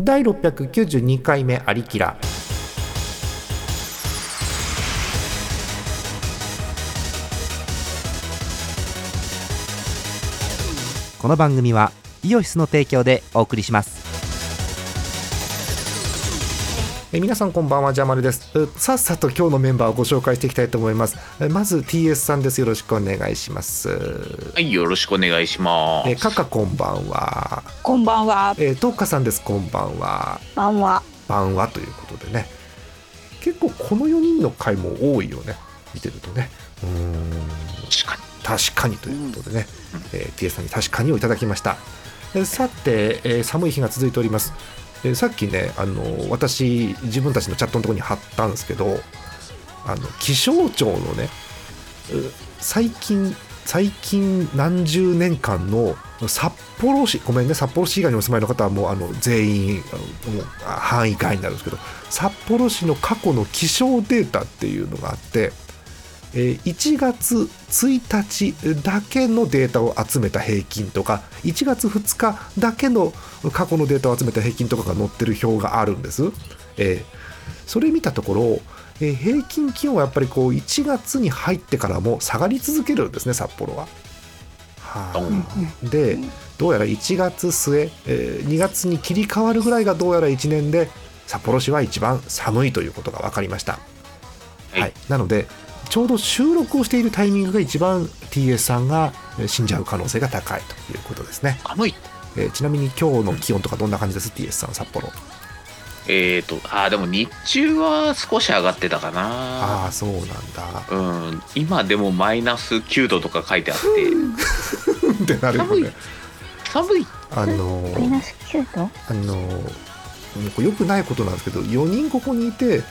第692回目「ありきら」この番組はイオシスの提供でお送りします。え皆さんこんばんはジャマルです。うさっさと今日のメンバーをご紹介していきたいと思います。えまず TS さんです。よろしくお願いします。はい、よろしくお願いします。えカカこんばんは。こんばんは。えトッカさんです。こんばんは。ばんは。晩はということでね。結構この4人の回も多いよね。見てるとね。うーん。確かに。確かにということでね、えー、TS さんに確かにをいただきました。えーさて、えー寒い日が続いております、えーさっきねあの私自分たちのチャットのところに貼ったんですけどあの気象庁のね最近最近何十年間の札幌市ごめんね札幌市以外にお住まいの方はもうあの全員もう範囲外になるんですけど札幌市の過去の気象データっていうのがあってえー1月1日だけのデータを集めた平均とか1月2日だけの過去のデータを集めた平均とかが載ってる表があるんです。えーそれ見たところ、えー平均気温はやっぱりこう1月に入ってからも下がり続けるんですね札幌は。はあでどうやら1月末、えー2月に切り替わるぐらいがどうやら1年で札幌市は一番寒いということが分かりました。はいはい、なのでちょうど収録をしているタイミングが一番 TS さんがえー死んじゃう可能性が高いということですね、寒い。えーちなみに今日の気温とかどんな感じです？TS さん札幌えーと、あーでも日中は少し上がってたかあな。あそうなんだうん、今でもマイナス9度とか書いてあって、ってなるよ寒いね。寒い。あのーマイナス9度？あのーもうこれ良くないことなんですけど4人ここにいて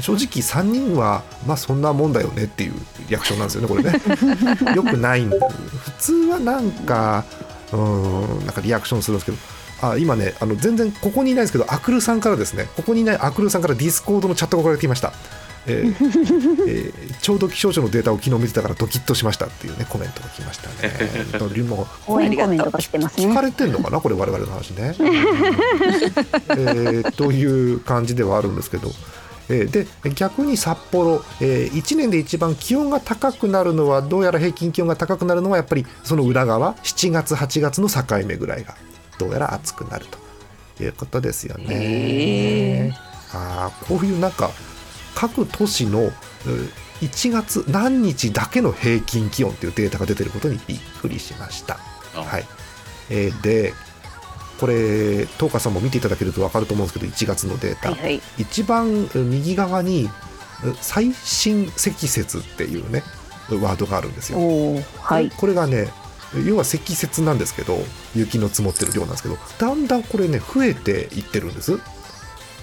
正直3人はまあそんなもんだよねっていうリアクションなんですよねこれね。良くないんだ普通はなんかうーんなんかリアクションするんですけどあ今ねあの全然ここにいないんですけどアクルさんからですねここにいないアクルさんから Discord のチャットが送られてきました、えー えーちょうど気象庁のデータを昨日見てたからドキッとしましたっていうねコメントが来ましたね。も う応援コメントが来てますね。聞かれてんのかなこれ我々の話ね。えーという感じではあるんですけど、えーで逆に札幌、え1年で一番気温が高くなるのはどうやら平均気温が高くなるのはやっぱりその裏側7月8月の境目ぐらいがどうやら暑くなるということですよね。あーこういうなんか各都市のう1月何日だけの平均気温っていうデータが出てることにびっくりしました。あはいえーでこれ東花さんも見ていただけると分かると思うんですけど1月のデータ、はいはい。一番え右側にえ最新積雪っていうねワードがあるんですよ。はい。これがね要は積雪なんですけど雪の積もってる量なんですけどだんだんこれね増えていってるんです。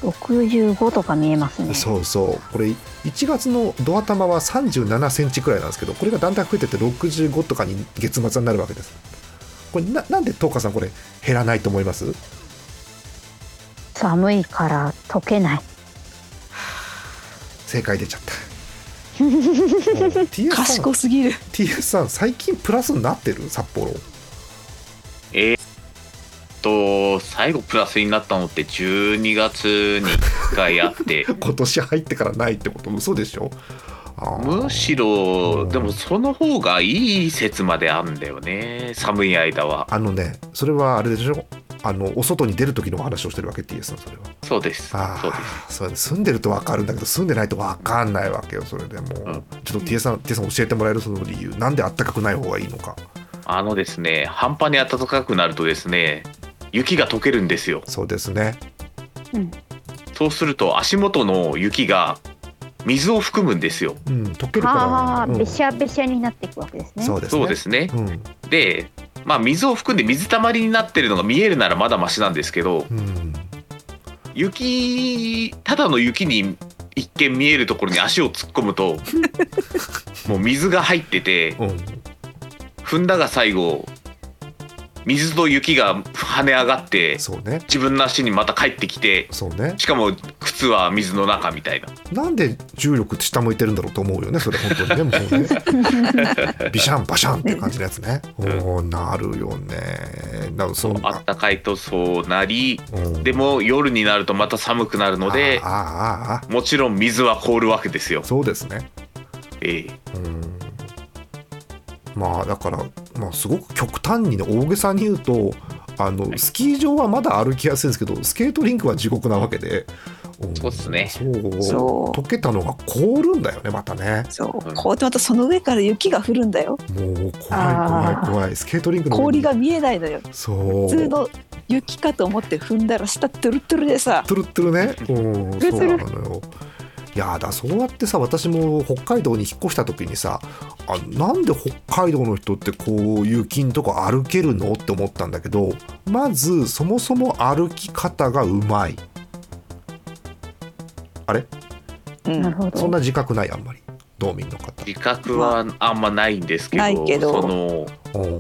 65とか見えますね。そうそうこれ1月のドア玉は37センチくらいなんですけどこれがだんだん増えてって65とかに月末になるわけですこれななんで東花さんこれ減らないと思います？寒いから溶けない。正解出ちゃった。賢すぎる。TS さん最近プラスになってる？札幌。えーっと、最後プラスになったのって12月に1回あって、今年入ってからないってこと？嘘でしょ？むしろ、でもその方がいい説まであるんだよね。寒い間は。あのねそれはあれでしょ？あのお外に出る時のお話をしてるわけ TS さんそれはそうです。あそうです。あそうです住んでると分かるんだけど住んでないと分かんないわけよそれでもう、うんちょっと T さんさん教えてもらえるその理由なんであったかくない方がいいのかあのですね、半端に暖かくなるとですね、雪が溶けるんですよ。そうですねうん。そうすると足元の雪が水を含むんですよ。うん溶けるはから、べしゃべしゃになっていくわけですね。そうですねですね。うんで、まあ水を含んで水たまりになってるのが見えるならまだマシなんですけど、うん雪ただの雪に一見見えるところに足を突っ込むと もう水が入っててうん踏んだが最後水と雪が跳ね上がってそうね。自分の足にまた帰ってきてそうね。しかも靴は水の中みたいな。なんで重力って下向いてるんだろうと思うよねそれ本当にねもうね。ビシャンバシャンって感じのやつね。おーなるよね。だからそのあったかいとそうなりうん。でも夜になるとまた寒くなるのでもちろん水は凍るわけですよ。あ。そうですね。ええ。うんまあだから、まあ、すごく極端にね大げさに言うとあのスキー場はまだ歩きやすいんですけどスケートリンクは地獄なわけで、んそうっすね。そう。そう。溶けたのが凍るんだよねまたね。そう。こうやってまたその上から雪が降るんだよ。もう怖い怖い怖い。スケートリンクの氷が見えないのよ。そう。普通の雪かと思って踏んだら下トゥルトゥルでさ。トゥルットゥルね。うん。そうなのよいやだそうやってさ私も北海道に引っ越した時にさあなんで北海道の人ってこう雪んとこ歩けるのって思ったんだけどまずそもそも歩き方がうまい。あれ？うん。なるほど。そんな自覚ないあんまり。道民の方。自覚はあんまないんですけど,、ないけど。そのうん。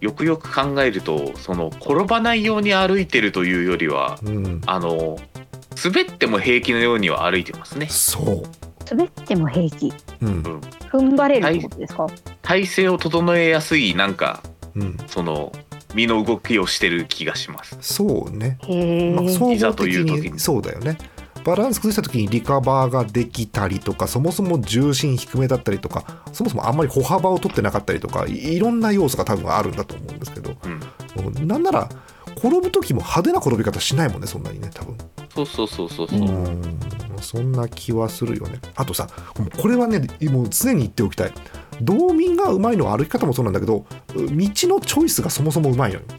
よくよく考えるとその転ばないように歩いてるというよりはうん。あの滑っても平気のようには歩いてますね。そ滑っても平気。ううん。踏ん張れるってことですか、体勢を整えやすいなんかうん。その身の動きをしてる気がします。そうね。へえ、まあ、総いざ合的という時に。にそうだよね。バランス崩した時にリカバーができたりとかそもそも重心低めだったりとかそもそもあんまり歩幅を取ってなかったりとかいいろんな要素が多分あるんだと思うんですけど。うん、なんなら転ぶ時も派手な転び方しないもんねそんなにね多分。そうそうそうそうそう。うん。うんそんな気はするよね。あとさこれはねもう常に言っておきたい。道民がうまいのは歩き方もそうなんだけど道のチョイスがそもそもうまいのよ。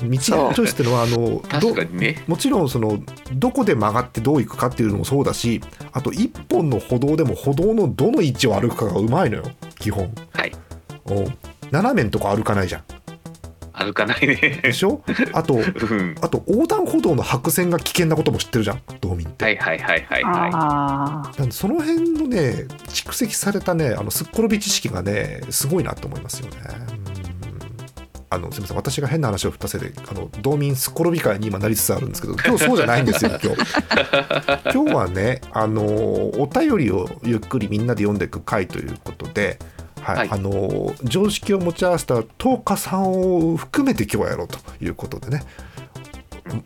道のチョイスっていうのはあの確かにね。もちろんそのどこで曲がってどう行くかっていうのもそうだしあと一本の歩道でも歩道のどの位置を歩くかがうまいのよ基本。はい。うん。斜めんとこ歩かないじゃん歩かないね。で。しょ？あとうん。あと横断歩道の白線が危険なことも知ってるじゃん？道民って、はいはいはいはいはあなんでその辺のね蓄積されたねあのすっ転び知識がねすごいなと思いますよね。うん。あのすみません。私が変な話を振ったせいであの道民すっ転び会に今なりつつあるんですけど今日そうじゃないんですよ 今日。今日はねあのお便りをゆっくりみんなで読んでいく回ということではい、はい。あの常識を持ち合わせた10日さんを含めて今日はやろうということでね。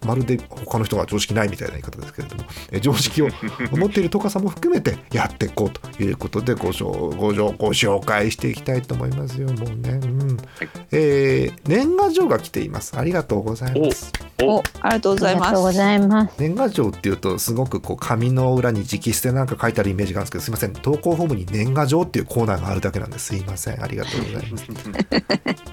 まるで他の人が常識ないみたいな言い方ですけれども。え常識を 持っているトカさんも含めてやっていこうということでごごごご紹介していきたいと思いますよもうね、うん。えー年賀状が来ています。ありがとうございますお。ありがとうごありがとうございます。年賀状っていうとすごくこう紙の裏に直筆でなんか書いてあるイメージがあるんですけどすいません。投稿フォームに年賀状っていうコーナーがあるだけなんです。いません。ありがとうございます。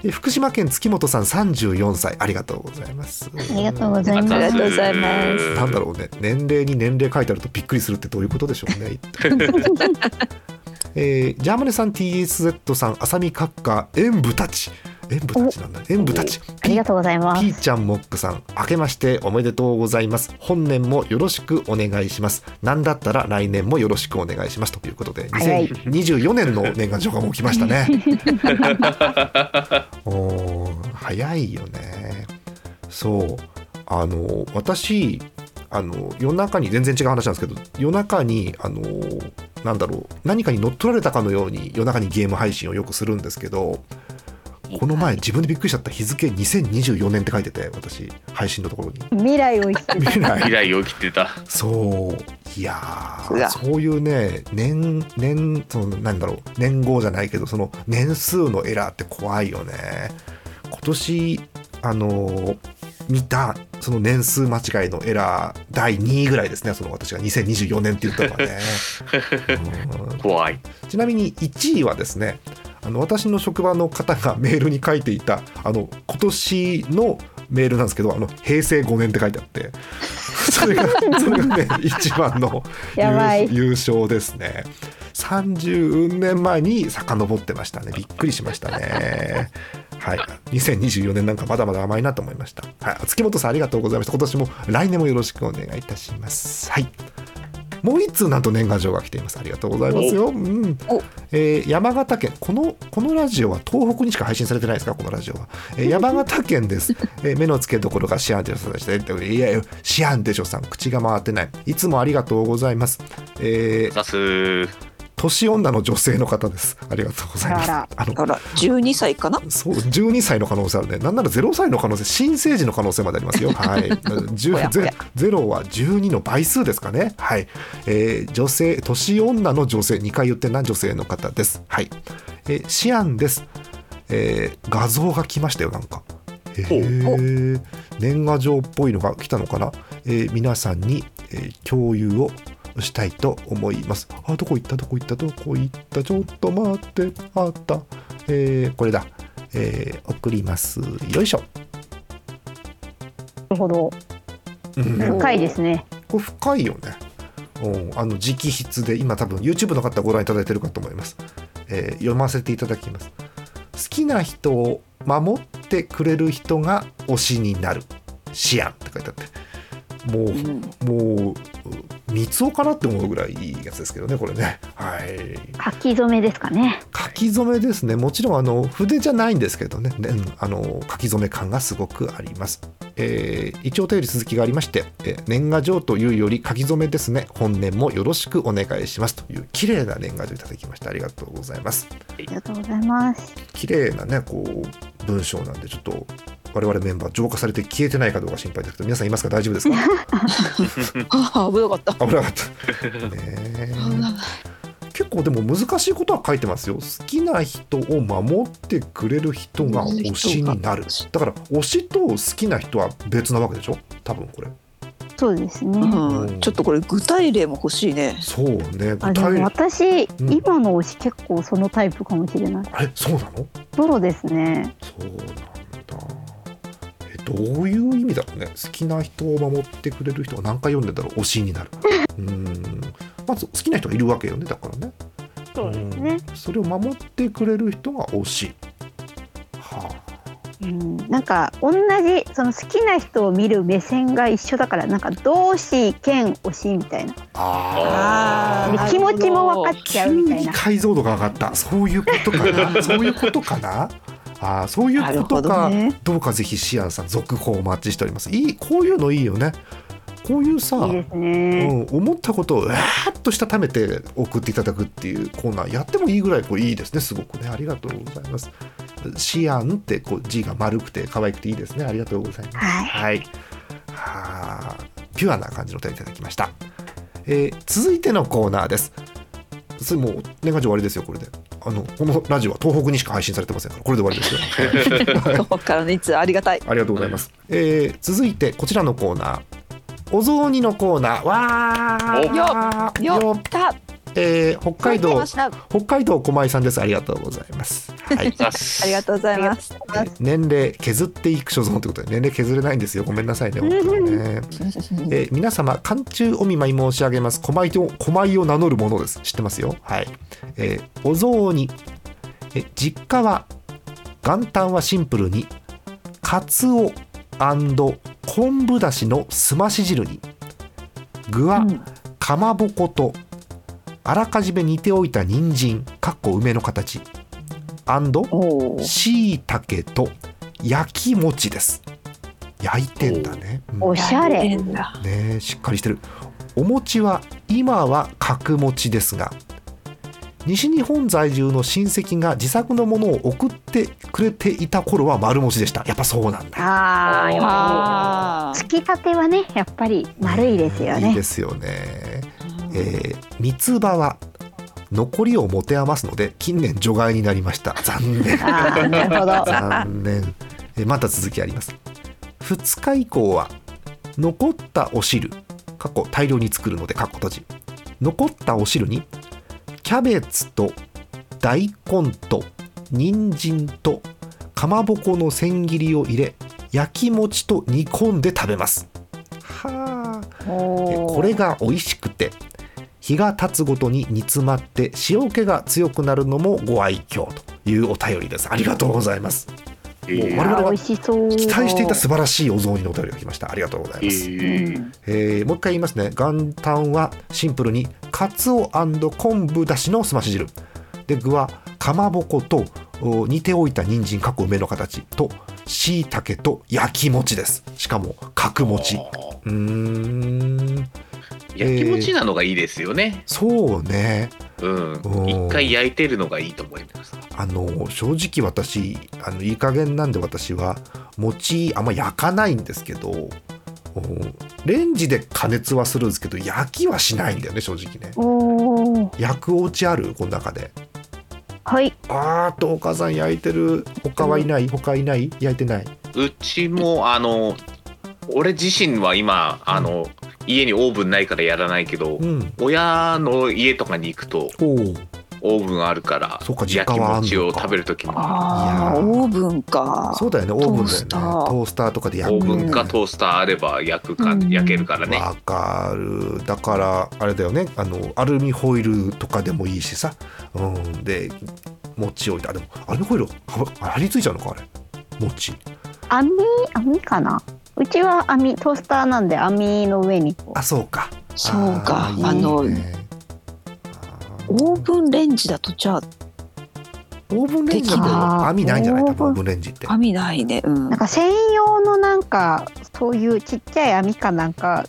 え福島県月本さん34歳。ありがとうございます。ありがとうございあます。りがとうございます。なんだろうね。年齢に年齢書いてあるとびっくりするってどういうことでしょうね。えージャーマネさん TSZ さん浅見閣下演舞たち演舞たちなんだ。演舞たち。ありがとうございます。ピーちゃんモックさん明けましておめでとうございます。本年もよろしくお願いします。なんだったら来年もよろしくお願いしますということで早い。2024年の年賀状がもう来ましたね。おー早いよね。そう。あの私あの夜中に全然違う話なんですけど夜中にあのなんだろう何かに乗っ取られたかのように夜中にゲーム配信をよくするんですけどこの前自分でびっくりしちゃった。日付2024年って書いてて私配信のところに。未来を生きて未来。未来を生きてた。そう。いやそういうね年年そのなんだろう。年号じゃないけどその年数のエラーって怖いよね。今年あの見たその年数間違いのエラー第2位ぐらいですねその私が。2024年って言ったのはね、うん。怖い。ちなみに1位はですねあの私の職場の方がメールに書いていたあの今年のメールなんですけどあの平成5年って書いてあって それが それがね一番の優勝ですね。30年前に遡ってましたね。びっくりしましたね。はい。2024年なんかまだまだ甘いなと思いました、はい、月本さんありがとうございました。今年も来年もよろしくお願いいたします。はいもう一通なんと年賀状が来ています。ありがとうございますよ、うん。お。えー山形県。このこのラジオは東北にしか配信されてないですか？このラジオは、えー 山形県です、えー目の付けどころがシアンでしょさんでしたいやいやシアンでしょさん。口が回ってない。いつもありがとうございます。えー年女の女性の方です。ありがとうございます。あら12歳かな？そう12歳の可能性あるね。なんなら0歳の可能性新生児の可能性までありますよ。はい。10おやおや。ゼロは12の倍数ですかね。はい、えー女性年女の女性2回言ってんな女性の方です。はい、えーシアンです、えー画像が来ましたよなんか。えー。年賀状っぽいのが来たのかな、えー皆さんに、えー共有をしたいと思います。あどこ行った？どこ行った？どこ行った？ちょっと待って。あった。えーこれだ、えー送ります。よいしょ、るほど。うん。深いですね。これ深いよね。うんあの直筆で今多分 YouTube の方ご覧いただいてるかと思います、えー読ませていただきます。好きな人を守ってくれる人が推しになる。シアンって書いてあってもう、うん。もう三つかなって思うぐらいいいやつですけどねこれね。はい。書き初めですかね。書き初めですね。もちろんあの筆じゃないんですけどね。ねうんあの書き初め感がすごくあります、えー一応お便り続きがありまして、えー年賀状というより書き初めですね。本年もよろしくお願いします。という綺麗な年賀状いただきました。ありがとうございます。ありがとうございます。綺麗なねこう文章なんでちょっと我々メンバー浄化されて消えてないかどうか心配ですけど皆さんいますか？大丈夫ですか？あ危なかった。危なかった。結構でも難しいことは書いてますよ。好きな人を守ってくれる人が推しになる。だから推しと好きな人は別なわけでしょ？多分これ。そうですね。うん。ちょっとこれ具体例も欲しいね。そうね。具体私、うん。今の推し結構そのタイプかもしれない。あれ？そうなの？そうですね。そうなんだえどういう意味だろうね。好きな人を守ってくれる人が何回読んでんだろう。推しになる。うん。まず好きな人がいるわけよね。だからね。そうですね。うん。それを守ってくれる人が推し。はあ。うん、なんか同じその好きな人を見る目線が一緒だからなんか同志兼推しみたいな。あー。あ気持ちも分かっちゃうみたいな。急に解像度が上がった。そういうことかな。そういうことかなあーそういうことか。どね。どうかぜひシアンさん続報お待ちしております。いいこういうのいいよね。こういうさね、うん、思ったことをうわーっとしたためて送っていただくっていうコーナーやってもいいぐらいこういいですねすごくね。ありがとうございます。シアンってこう字が丸くて可愛くていいですね。ありがとうございます。はい。はあピュアな感じのお便りいただきました、えー続いてのコーナーです。それもう年賀状終わりですよこれであのこのラジオは東北にしか配信されてませんからこれで終わりですよ、はい遠くからのいつありがたい。ありがとうございます。えー続いてこちらのコーナー。お雑煮のコーナー。わー。よよっ。たえー北海道北海道狛江さんです。ありがとうございます。はい。ありがとうございます年齢削っていく所存ということで年齢削れないんですよ。ごめんなさいね。本当にね。えー皆様寒中お見舞い申し上げます狛江を狛江を名乗るものです知ってますよ？はい、えーお雑煮えー実家は元旦はシンプルにかつお昆布だしのすまし汁に具はうんかまぼことあらかじめ煮ておいた人参かっこ梅の形。しいたけと焼き餅です。焼いてんだね、うん。おしゃれ。ねえしっかりしてる。お餅は今は角餅ですが西日本在住の親戚が自作のものを送ってくれていた頃は丸餅でした。やっぱそうなんだ。あーやっぱありつきたてはねやっぱり丸いですよね。いいですよねえー三つ葉は残りを持て余すので近年除外になりました。残念。残念。えまた続きあります。2日以降は残ったお汁過去大量に作るので過去閉じ。残ったお汁にキャベツと大根と人参とかまぼこの千切りを入れ焼き餅と煮込んで食べます。はあえこれが美味しくて日が経つごとに煮詰まって塩気が強くなるのもご愛嬌というお便りです。ありがとうございます。えー。我々はあ美味しそう。期待していた素晴らしいお雑煮のお便りが来ました。ありがとうございます、えうーん。えーもう一回言いますね元旦はシンプルにカツオ昆布だしのすまし汁で具はかまぼことお煮ておいた人参各梅の形としいたけと焼き餅です。しかも角餅。うーん。焼き餅なのがいいですよね。そうね。うん。一回焼いてるのがいいと思います。あの正直私あのいい加減なんで私は餅あんま焼かないんですけどおレンジで加熱はするんですけど焼きはしないんだよね正直ね。焼くお家ある？この中ではい。あーっとお母さん焼いてる。他はいない？他いない？焼いてない？うちもあの俺自身は今あの家にオーブンないからやらないけど、うん。親の家とかに行くとおおオーブンあるからそうか実焼き家はあんのか餅を食べる時も。ああオーブンか。そうだよねオーブンだよね。トースター。トースターとかで焼く。オーブンかねトースターあれば焼くか、うん。焼けるからね。わかる。だからあれだよね。あのアルミホイルとかでもいいしさ、うん、で餅置いて。あでもアルミホイルは張り付いちゃうのかあれ？餅網？網かな？うちは網トースターなんで網の上にこう。あそうか。そうか。ーいいね。あのあーオーブンレンジだとじゃあオーブンレンジ網ないんじゃない？多分オーブンオーブンレンジって。網ないね。うん。なんか専用のなんかそういうちっちゃい網かなんか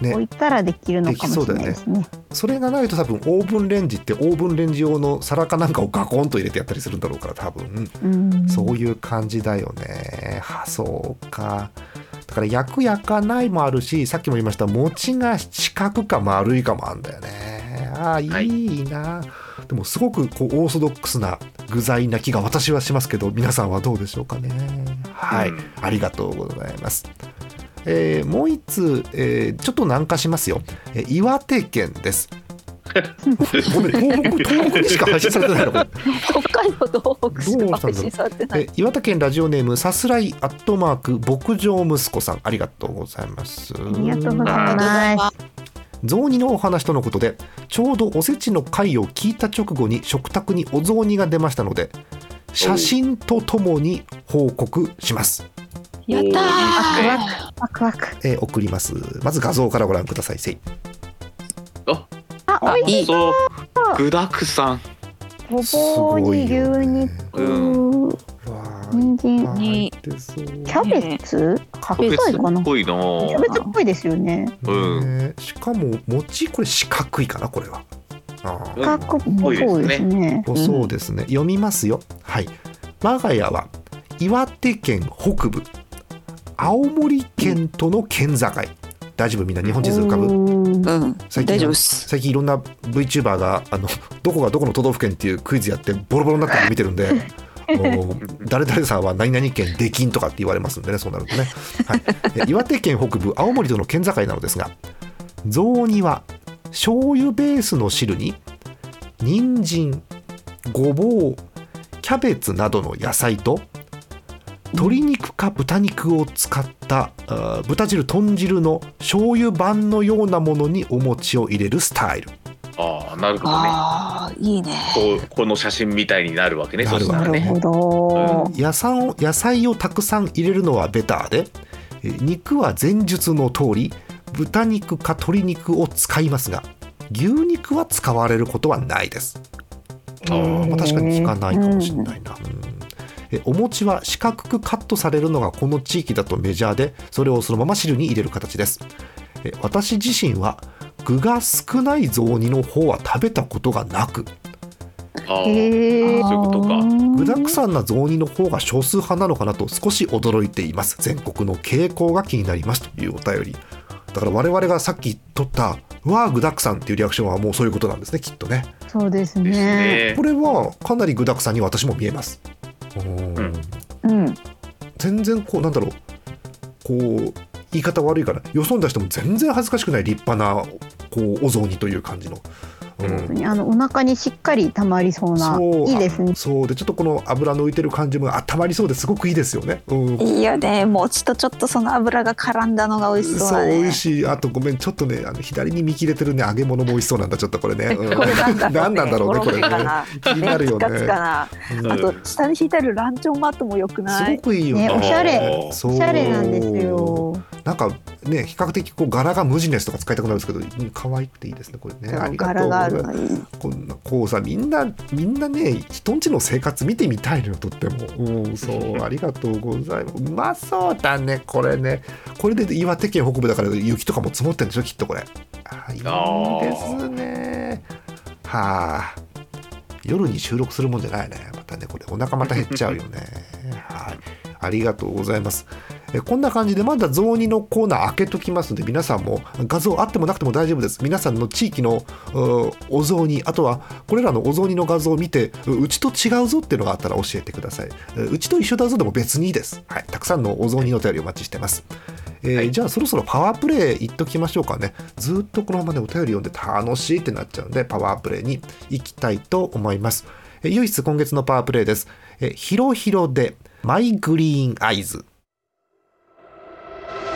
ね。置いたらできるのかもしれないですね。それがないと多分オーブンレンジってオーブンレンジ用の皿かなんかをガコンと入れてやったりするんだろうから多分。うん。そういう感じだよね。はそうか。だから焼く焼かないもあるしさっきも言いました餅が四角か丸いかもあるんだよね。ああいはいいな。でもすごくこうオーソドックスな具材な気が私はしますけど皆さんはどうでしょうかね。はい、うんありがとうございます。えーもう一通、えーちょっと南下しますよ、えー岩手県です。ごめん東北東北にしか配信されてないの 北海道東北しか配信されてないえ岩手県ラジオネームさすらいアットマーク牧場息子さんありがとうございますありがとうござい。ます雑煮のお話とのことでちょうどおせちの回を聞いた直後に食卓にお雑煮が出ましたので写真とともに報告します、やったワクワク。えー送ります。まず画像からご覧ください。せい。ああ、あ美味しいいそう。具だくさん。ごすぼうに牛肉、うわー人参、入ってそうキャベツ、白キャベツ菜かな。っぽいな。キャベツっぽいですよね。うん。ね。しかも餅これ四角いかなこれは。あーうん角っぽそうですね。おそうですね、読みますよ。はい。我が家は岩手県北部。青森県との県境。大丈夫？みんな日本地図浮かぶ？うん。うん。最近大丈夫です。最近いろんな VTuber があのどこがどこの都道府県っていうクイズやってボロボロになってるの見てるんで誰々さんは何々県出禁とかって言われますんでねそうなるとね、はい、岩手県北部青森との県境なのですが雑煮は醤油ベースの汁に人参ごぼうキャベツなどの野菜と鶏肉か豚肉を使ったあ豚汁豚汁の醤油版のようなものにお餅を入れるスタイル。ああなるほどね。ああいいねこうこの写真みたいになるわけね。なるわね。なるほど。野菜を野菜をたくさん入れるのはベターでえー肉は前述の通り豚肉か鶏肉を使いますが牛肉は使われることはないですあーまあ、確かに聞かないかもしれないな、うんえお餅は四角くカットされるのがこの地域だとメジャーでそれをそのまま汁に入れる形ですえ私自身は具が少ない雑煮の方は食べたことがなく。あー。へえ。そういうことか。具沢山な雑煮の方が少数派なのかなと少し驚いています。全国の傾向が気になりますというお便り。だから我々がさっき取った「うわあ具沢山」っていうリアクションはもうそういうことなんですねきっとね。そうですですね。ねこ。れはかなり具沢山に私も見えます。うん。うん。全然こうなんだろうこう言い方悪いからよそに出しても全然恥ずかしくない立派なこうお雑煮という感じの。うん。本当にあのお腹にしっかり溜まりそうなそう。いいですね。あそうでちょっとこの油の浮いてる感じもあたまりそうです。ごくいいですよね。うん、いいよね。餅とちょっとその油が絡んだのが美味しそうそう美味しい。あとごめんちょっとねあの左に見切れてるね揚げ物も美味しそうなんだちょっとこれね、うん。これなんだろうね。何なんだろうねこれね。気になるよね。あと下に敷いてあるランチョンマットも良くすない？ごくいいよねねおしゃれ。おしゃれなんですよ。なんかね比較的こう柄が無地のやつとか使いたくなるんですけどうん可愛くていいですねこれね。ありがと柄うるのい。いこんなこうさみんなみんなね人んちの生活見てみたいのよとっても。うんそうありがとうございます。うまそうだねこれねこれで岩手県北部だから雪とかも積もってるんでしょきっとこれ。あいいですね。はあ。夜に収録するもんじゃないね。またねこれお腹また減っちゃうよね。はい。ありがとうございます。えこんな感じでまだ雑煮のコーナー開けときますので皆さんも画像あってもなくても大丈夫です。皆さんの地域のうお雑煮あとはこれらのお雑煮の画像を見てううちと違うぞっていうのがあったら教えてください。ううちと一緒だぞでも別にいいです、はい、たくさんのお雑煮のお便りお待ちしてます。えーじゃあそろそろパワープレイいっときましょうかね。ずっとこのままねお便り読んで楽しいってなっちゃうんでパワープレイに行きたいと思います。えー唯一今月のパワープレイです。えーひろひろでマイグリーンアイズ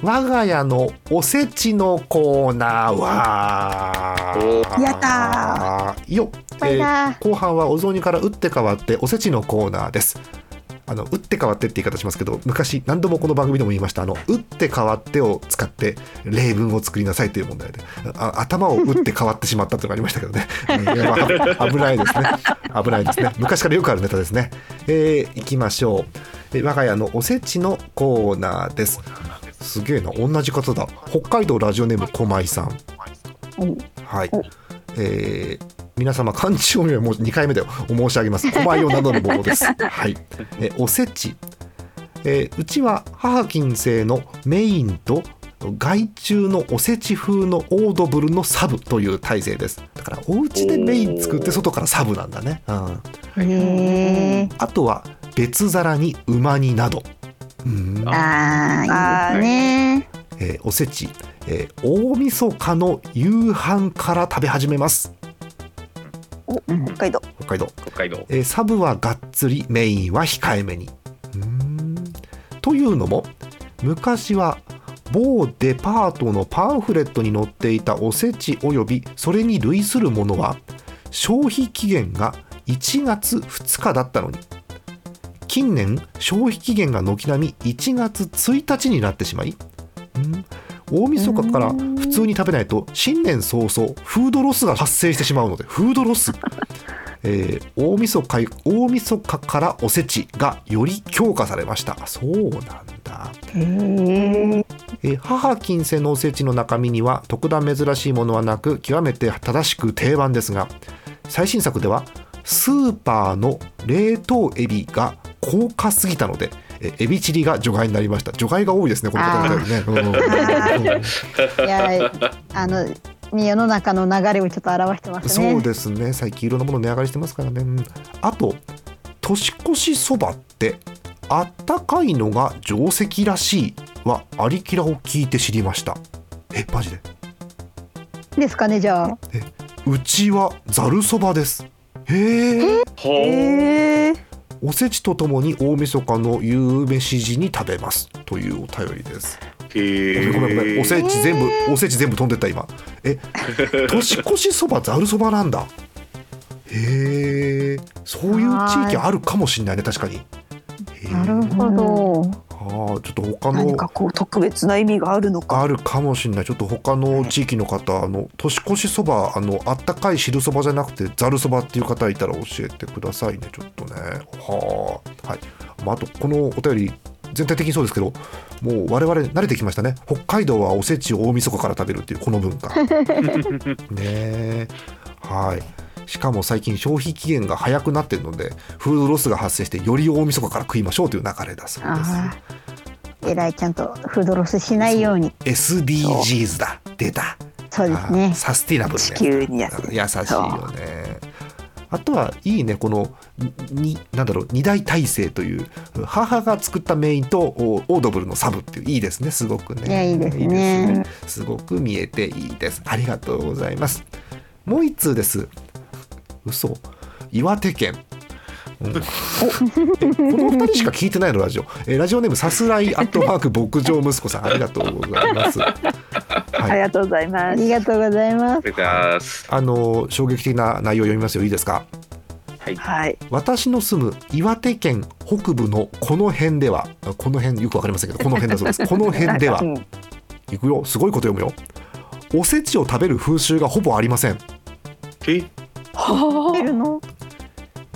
我が家のおせちのコーナーは。やったー。よ、バイバー。後半はお雑煮から打って変わっておせちのコーナーです。あの打って変わってって言い方しますけど昔何度もこの番組でも言いました。あの打って変わってを使って例文を作りなさいという問題で。あ頭を打って変わってしまったというのがありましたけどね、危ないですね。危ないですね。昔からよくあるネタですね。えー、いきましょう。えー我が家のおせちのコーナーですすげえな同じ方だ。北海道ラジオネーム駒井さん。はい。えー皆様漢字読みはもう2回目でお申し上げます。狛江を名乗るものです。はい。えおせち、えーうちは母金星のメインと外注のおせち風のオードブルのサブという体制です。だからお家でメイン作って外からサブなんだね、うん、あとは別皿に馬煮などうん。あーいいですね。えーおせち、えー大晦日の夕飯から食べ始めます。お北海道。北海道、北海道。えーサブはがっつりメインは控えめに。うーん。というのも昔は某デパートのパンフレットに載っていたおせちおよびそれに類するものは消費期限が1月2日だったのに近年消費期限が軒並み1月1日になってしまいうん？大晦日から普通に食べないと新年早々フードロスが発生してしまうのでフードロス。えー大晦日大晦日からおせちがより強化されました。あそうなんだ、えー母金星のおせちの中身には特段珍しいものはなく極めて正しく定番ですが最新作ではスーパーの冷凍エビが高価すぎたのでえーエビチリが除外になりました。除外が多いですねこの方々ね、うん。うん。いやあの世の中の流れをちょっと表してますね。そうですね。最近いろんなもの値上がりしてますからね、うん。あと年越しそばってあったかいのが定石らしいはありきらを聞いて知りました。えマジで？ですかねじゃあ。うちはざるそばです。へえほうえー、おせちとともに大晦日の夕飯時に食べます。というお便りです。へごめんごめんごめんおせち全部 おせち全部飛んでった今。え年越しそばざるそばなんだ。へえそういう地域あるかもしれないね確かになるほど。ああちょっと他の何かこう特別な意味があるのか。あるかもしれない。ちょっと他の地域の方あの年越しそばあのあったかい汁そばじゃなくてざるそばっていう方いたら教えてくださいね。ちょっとね。はあはい、まあ、あとこのお便り全体的にそうですけどもう我々慣れてきましたね。北海道はおせちを大晦日から食べるっていうこの文化。ねえはいしかも最近消費期限が早くなってるのでフードロスが発生してより大晦日から食いましょうという流れだそうです。えらいちゃんとフードロスしないように。SDGs だ。出た。そうですね。あサスティナブルね。地球に優しい優しいよね。あとはいいねこのになんだろう二大体制という母が作ったメインとおオードブルのサブっていういいですね。すごくね。いやいいですね。すごく見えていいです。ありがとうございます。もう一通です嘘。岩手県。うん。えこの二人しか聞いてないのラジオ。えラジオネームさすらいアットマーク牧場息子さん。ありがとうございます。ありがとうございあます。りがとうございます。ありがとうございます。あの衝撃的な内容を読みますよいいですか？はい。はい。私の住む岩手県北部のこの辺ではあこの辺よくわかりませんけどこの辺だそうです。この辺では。いくよ。すごいこと読むよ。おせちを食べる風習がほぼありません。え？いるの？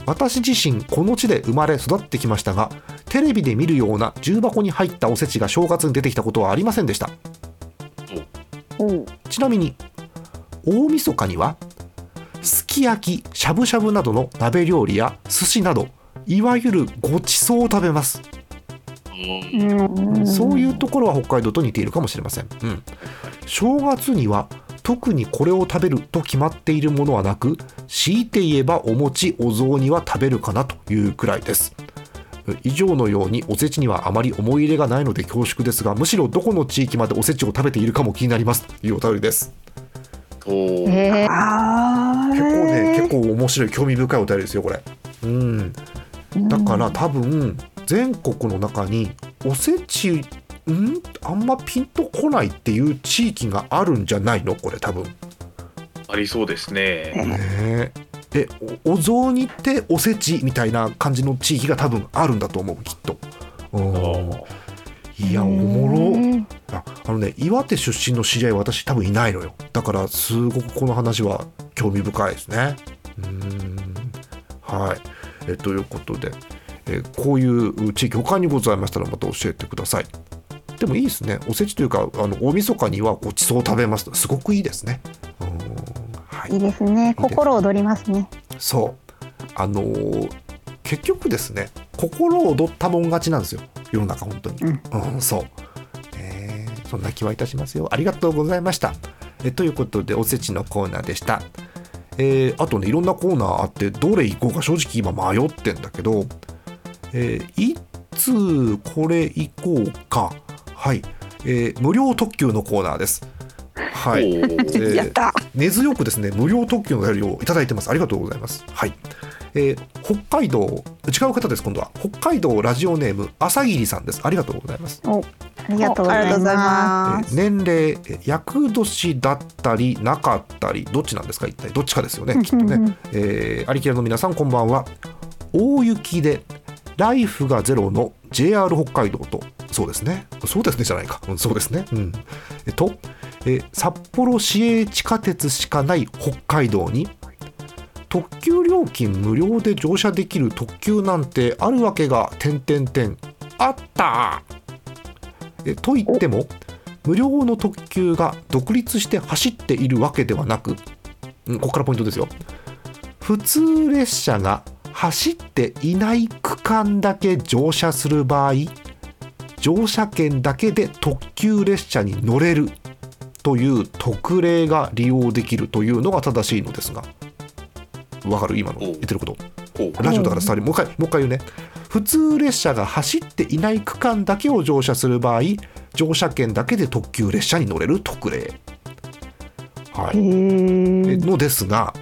私自身この地で生まれ育ってきましたがテレビで見るような重箱に入ったおせちが正月に出てきたことはありませんでした。うん。ちなみに大晦日にはすき焼きしゃぶしゃぶなどの鍋料理や寿司などいわゆるごちそうを食べます。うん。そういうところは北海道と似ているかもしれません、うん、正月には特にこれを食べると決まっているものはなく強いて言えばお餅お雑煮は食べるかなというくらいです。以上のようにおせちにはあまり思い入れがないので恐縮ですがむしろどこの地域までおせちを食べているかも気になりますというお便りです。そうえー。あ結構ね結構構面白い興味深いお便りですよこれ。うん。だから多分全国の中におせちん？あんまピンとこないっていう地域があるんじゃないの？これ多分。ありそうですね。ねえ。えおお雑煮っておせちみたいな感じの地域が多分あるんだと思うきっと。うん。いやおもろ。ああのね岩手出身の知り合い私多分いないのよ。だからすごくこの話は興味深いですね。うーん。はい。えということで。えこういう地域他にございましたらまた教えてくださいでもいいですね。おせちというかあの大晦日にはごちそうを食べます。とすごくいいですね。はい。いいですね。心躍りますね。そう。あのー結局ですね心躍ったもん勝ちなんですよ。世の中本当に。うん、そう、えーそんな気はいたしますよ。ありがとうございました。えということでおせちのコーナーでした。えーあとねいろんなコーナーあってどれ行こうか正直今迷ってんだけど、えーいつこれ行こうかはい、えー無料特急のコーナーです。はい、えー やった。根強くですね無料特急のお便りをいただいてます。ありがとうございます。はい、えー北海道違う方です今度は。北海道ラジオネーム朝霧さんです。ありがとうございます。ありがとうございありがとうございまます。えー年齢えー厄年だったりなかったりどっちなんですか一体。どっちかですよねきっとね、えー、アリキラの皆さんこんばんは。大雪でライフがゼロの JR 北海道と。そうですね。そうですねじゃないか、うん、そうですね。うん。えっと、えー札幌市営地下鉄しかない北海道に特急料金無料で乗車できる特急なんてあるわけが点々点。あった。えと言っても無料の特急が独立して走っているわけではなく、うんここからポイントですよ。普通列車が走っていない区間だけ乗車する場合乗車券だけで特急列車に乗れるという特例が利用できるというのが正しいのですがわかる？今の言ってること。ラジオだから伝わりもう一回もう一回言うね。普通列車が走っていない区間だけを乗車する場合乗車券だけで特急列車に乗れる特例。はい。のですが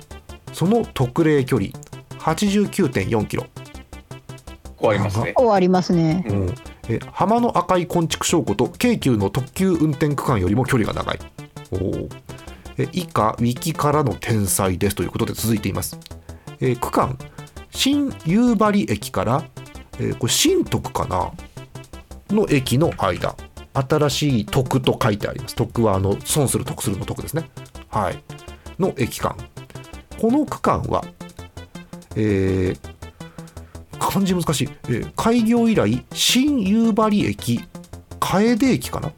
その特例距離89.4キロ、こうありますね。終わりますね。うん。え浜の赤い昆虫証拠と京急の特急運転区間よりも距離が長い。おー。え以下ウィキからの天才です。ということで続いています、え区間。新夕張駅から、えーこれ新徳かな？の駅の間。新しい徳と書いてあります。徳はあの損する得するの徳ですね。はい。の駅間。この区間はえー漢字難しい、えー開業以来新夕張駅楓駅かな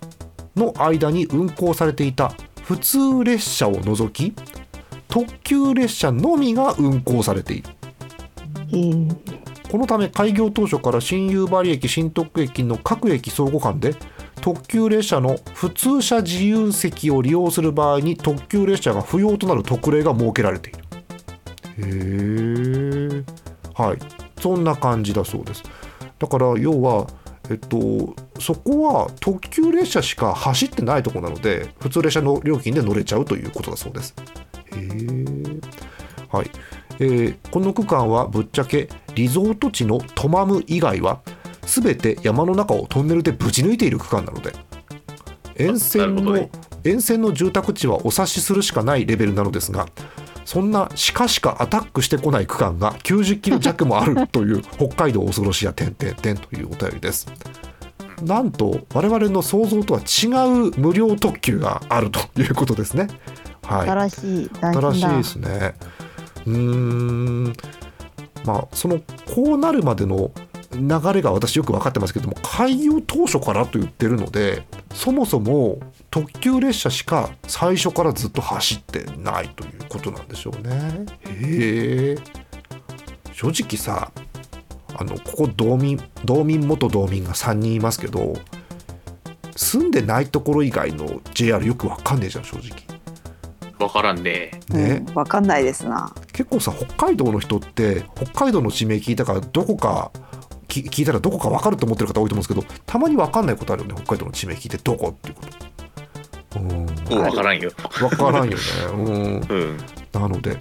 の間に運行されていた普通列車を除き特急列車のみが運行されている。このため開業当初から新夕張駅新徳駅の各駅相互間で特急列車の普通車自由席を利用する場合に特急列車が不要となる特例が設けられている。へえはい。そんな感じだそうです。だから要はえっとそこは特急列車しか走ってないところなので普通列車の料金で乗れちゃうということだそうです。へえはい。えーこの区間はぶっちゃけリゾート地のトマム以外は全て山の中をトンネルでぶち抜いている区間なので沿線の、ね。沿線の住宅地はお察しするしかないレベルなのですがそんな鹿しかアタックしてこない区間が90キロ弱もあるという 北海道恐ろしや点々点というお便りです。なんと我々の想像とは違う無料特急があるということですね。はい、新しい新しいですね。うーんまあそのこうなるまでの流れが私よく分かってますけども開業当初からと言ってるのでそもそも特急列車しか最初からずっと走ってないということなんでしょうね。へえ。正直さあのここ道民道民元道民が3人いますけど住んでないところ以外の JR よくわかんねえじゃん正直。わからんね。ね、うん、わかんないですな。結構さ北海道の人って北海道の地名聞いたからどこかき聞いたらどこか分かると思ってる方多いと思うんですけどたまに分かんないことあるよね北海道の地名聞いてどこっていうことうん。もうわからんよ。分からんよね。うん。うん。なので、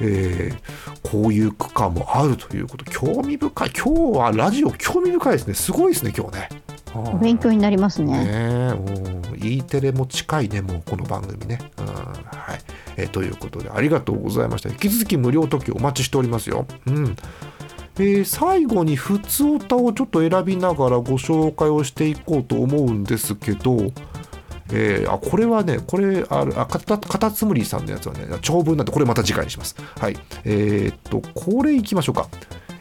えーこういう区間もあるということ。興味深い。今日はラジオ興味深いですね。すごいですね今日ね。お勉強になりますね。ねえうん。E テレも近いねもうこの番組ね、うん。はい。えーということでありがとうございました。引き続き無料特許お待ちしておりますよ。うん。えー最後に普通歌をちょっと選びながらご紹介をしていこうと思うんですけど、えーあこれはねこれあるあかたカタツムリさんのやつはね長文なんでこれまた次回にしますはいえーっとこれいきましょうか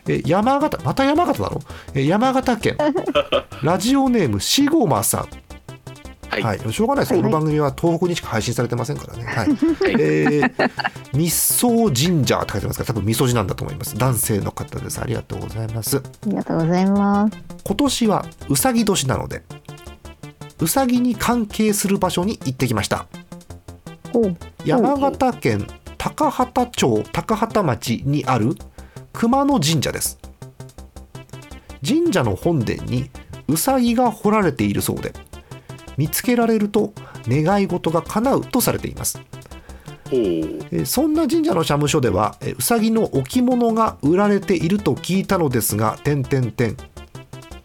えー山形また山形なの、えー山形県 ラジオネームシゴマさんはい、はい、しょうがないです、はいこの番組は東北にしか配信されてませんからね。はい。はいえー、密相神社って書いてますから、多分みそじなんだと思います。男性の方です。ありがとうございます。ありがとうございます。今年はうさぎ年なので、うさぎに関係する場所に行ってきました。山形県高畑町高畑町にある熊野神社です。神社の本殿にうさぎが彫られているそうで見つけられると願い事が叶うとされています。そんな神社の社務所ではえーうさぎの置物が売られていると聞いたのですが点点点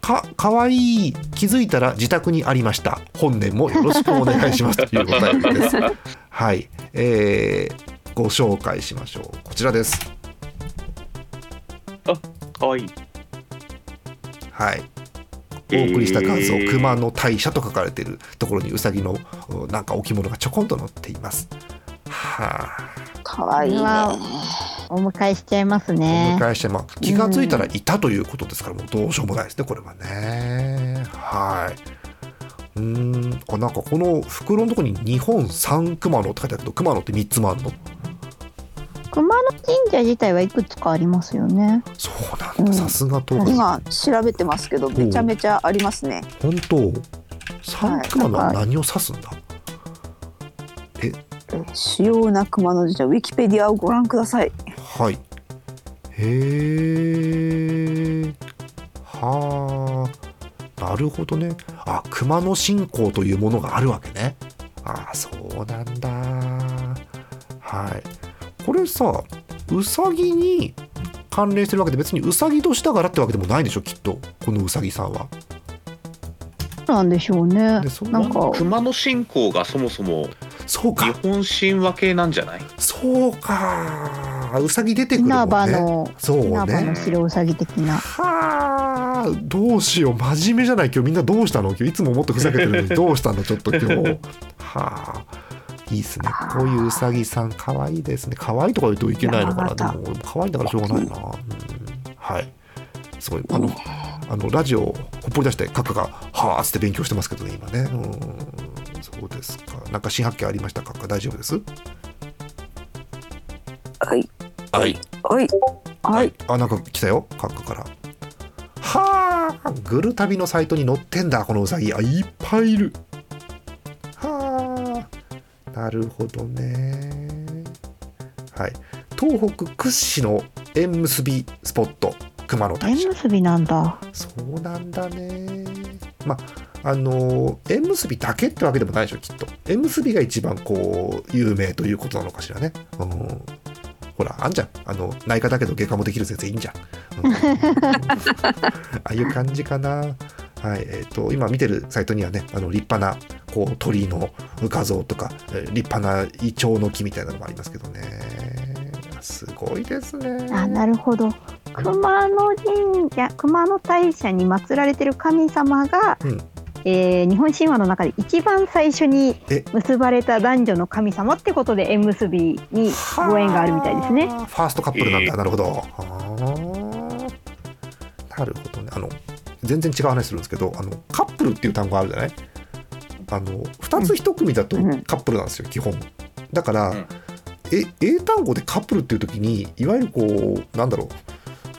かかわいい気づいたら自宅にありました。本年もよろしくお願いしますというお便りです。はい、えーご紹介しましょう。こちらです。かわいい。はい。お送りした画像、えー熊の大社と書かれているところにうさぎのうなんか置物がちょこんと載っています。はあかわいいねお迎えしちゃいますおね。迎えして、まあ、気がついたらいたということですから、もうどうしようもないですね。これはね。はい。うーんあなんかこの袋のところに「日本三熊野」って書いてあるけど熊野って3つもあるの？熊野神社自体はいくつかありますよね。そうなんだ。うん。さすが東海今調べてますけどめちゃめちゃありますね。本当？三熊野は何を指すんだ、え主要な熊野神社ウィキペディアをご覧ください。はい。へえはあなるほどね。あ熊野信仰というものがあるわけね。あそうなんだ。はい。これさうさぎに関連してるわけで別にうさぎ年だからってわけでもないんでしょきっと。このうさぎさんは。そうなんでしょうね。でそ。んなんか。熊野信仰がそもそもそうか。日本神話系なんじゃない？そうか。うさぎ出てくるも稲ん葉ねのそう稲葉のね白うさぎ的な。はあどうしよう。真面目じゃない今日。みんなどうしたの？今日いつももっとふざけてるのに。どうしたの？ちょっと今日。はあいいですね。こういううさぎさん可愛いですね。可愛いとか言うといけないのかな。で山も可愛いんだからしょうがないな、うん、はい。すごいあのあのラジオをほっぽり出してカッカが「はあ」っつって勉強してますけどね今ね。うん。そうですかなんか新発見ありましたか？大丈夫です？はい。はい。はい。はい。あなんか来たよ。カッカから。はあグル旅のサイトに載ってんだ。このうさぎあいっぱいいる。はあなるほどね。はい。東北屈指の縁結びスポット。熊野大社縁結びなんだ。そうなんだね。まああの縁結びだけってわけでもないでしょきっと。縁結びが一番こう有名ということなのかしらね。うんほらあんじゃん。あの内科だけど外科もできる先生いいんじゃん、うん。ああいう感じかな。はいえー、と今見てるサイトにはねあの立派なこう鳥居の画像とかえー立派なイチョウの木みたいなのもありますけどね。すごいですね。あなるほど。熊野神社熊野大社に祀られてる神様が、うんえー日本神話の中で一番最初にえ結ばれた男女の神様ってことで縁結びにご縁があるみたいですね。はあファーストカップルなんだ、なるほど。はあなるほどね。あの全然違う話するんですけど、あのカップルっていう単語あるじゃない？あの二つ一組だとうんカップルなんですよ、基本。だから、うんえ英単語でカップルっていう時にいわゆるこうなんだろう。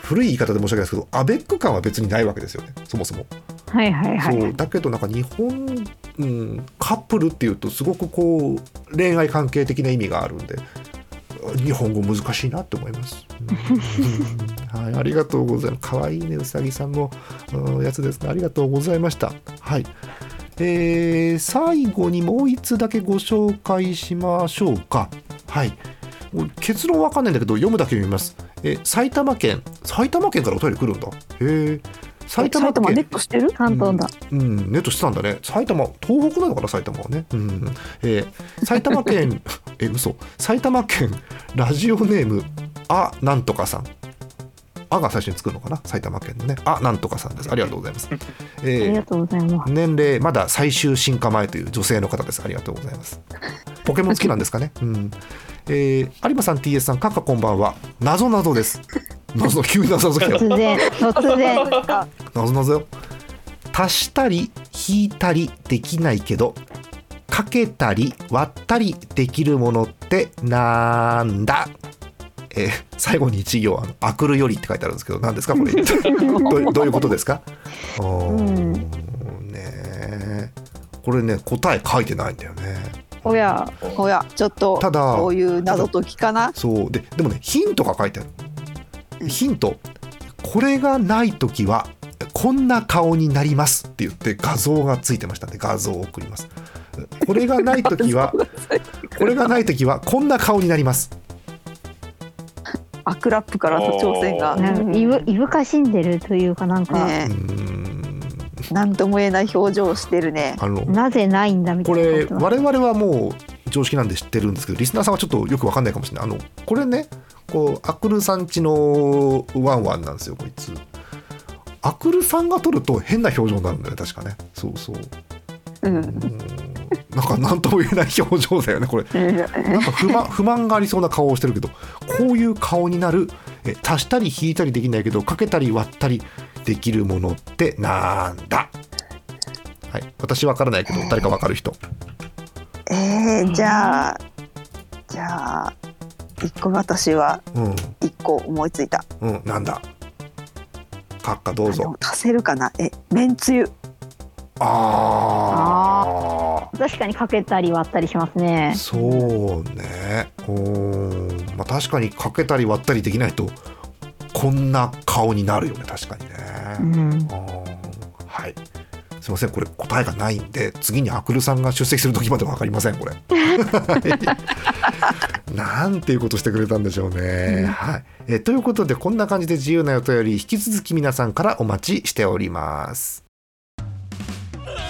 古い言い方で申し訳ないですけどアベック感は別にないわけですよねそもそも。はいはいはいそうだけどなんか日本、うん、カップルっていうとすごくこう恋愛関係的な意味があるんで日本語難しいなって思います。うんはい、ありがとうございます。可愛いねうさぎさんのうんやつですね。ありがとうございました。はい。えー最後にもう一つだけご紹介しましょうか。はい。もう結論わかんないんだけど読むだけ読みます。え埼玉県埼玉県からお便り来るんだ。へえ。埼玉埼玉ネ県ットしてる？関東だ、うん、ネットしてたんだね。埼玉、東北なのかな、埼玉はね。うん、えー埼玉県、え、嘘。埼玉県ラジオネーム、あ、なんとかさん。あが最初に作るのかな、埼玉県のね。あ、なんとかさんです。ありがとうございます。ありえがとうございますー年齢、まだ最終進化前という女性の方です。ありがとうございます。ポケモン好きなんですかね？うん。えー有馬さん、TS さん、かっかこんばんは。謎謎です。謎、急に謎付きだ。突然突然なぞなぞよ足したり引いたりできないけどかけたり割ったりできるものってなんだ？えー最後に一行あの「あくるより」って書いてあるんですけど何ですかこれ。どうどういうことですか？うん。ねえ。これね答え書いてないんだよね。おやおやちょっとただこういう謎解きかな？そう。ででもねヒントが書いてある。ヒント。これがない時はこんな顔になります。って言って画像がついてましたんで画像を送ります。これがない時は これがない時はこんな顔になりますアクラップからの挑戦が。いぶいぶかしんでるというかなんか、うねなんとも言えない表情をしてるね。なぜないんだみたこれいなこと我々はもう常識なんで知ってるんですけどリスナーさんはちょっとよくわかんないかもしれない。あのこれねこうアクルさんちのワンワンなんですよこいつ。アクルさんが撮ると変な表情になるんだよね確かね。そうそう。うん。うんなんか何とも言えない表情だよねこれ。なんか不満不満がありそうな顔をしてるけどこういう顔になるえ足したり引いたりできないけどかけたり割ったりできるものってなんだ？はい。私わからないけど誰かわかる人。えー、じゃあじゃあ一個私はうん。一個思いついた。うんなんだ？閣下どうぞ。あでも足せるかな？えめんつゆあ確かにかけたり割ったりしますねあそうねうんまあ確かにかけたり割ったりできないとこんな顔になるよね確かにね、うんはい。すみません、これ答えがないんで、次にアクルさんが出席する時までわかりません、これ。は いなんていうことしてくれたんでしょうね。はい。えということで、こんな感じで自由なお便り、引き続き皆さんからお待ちしております。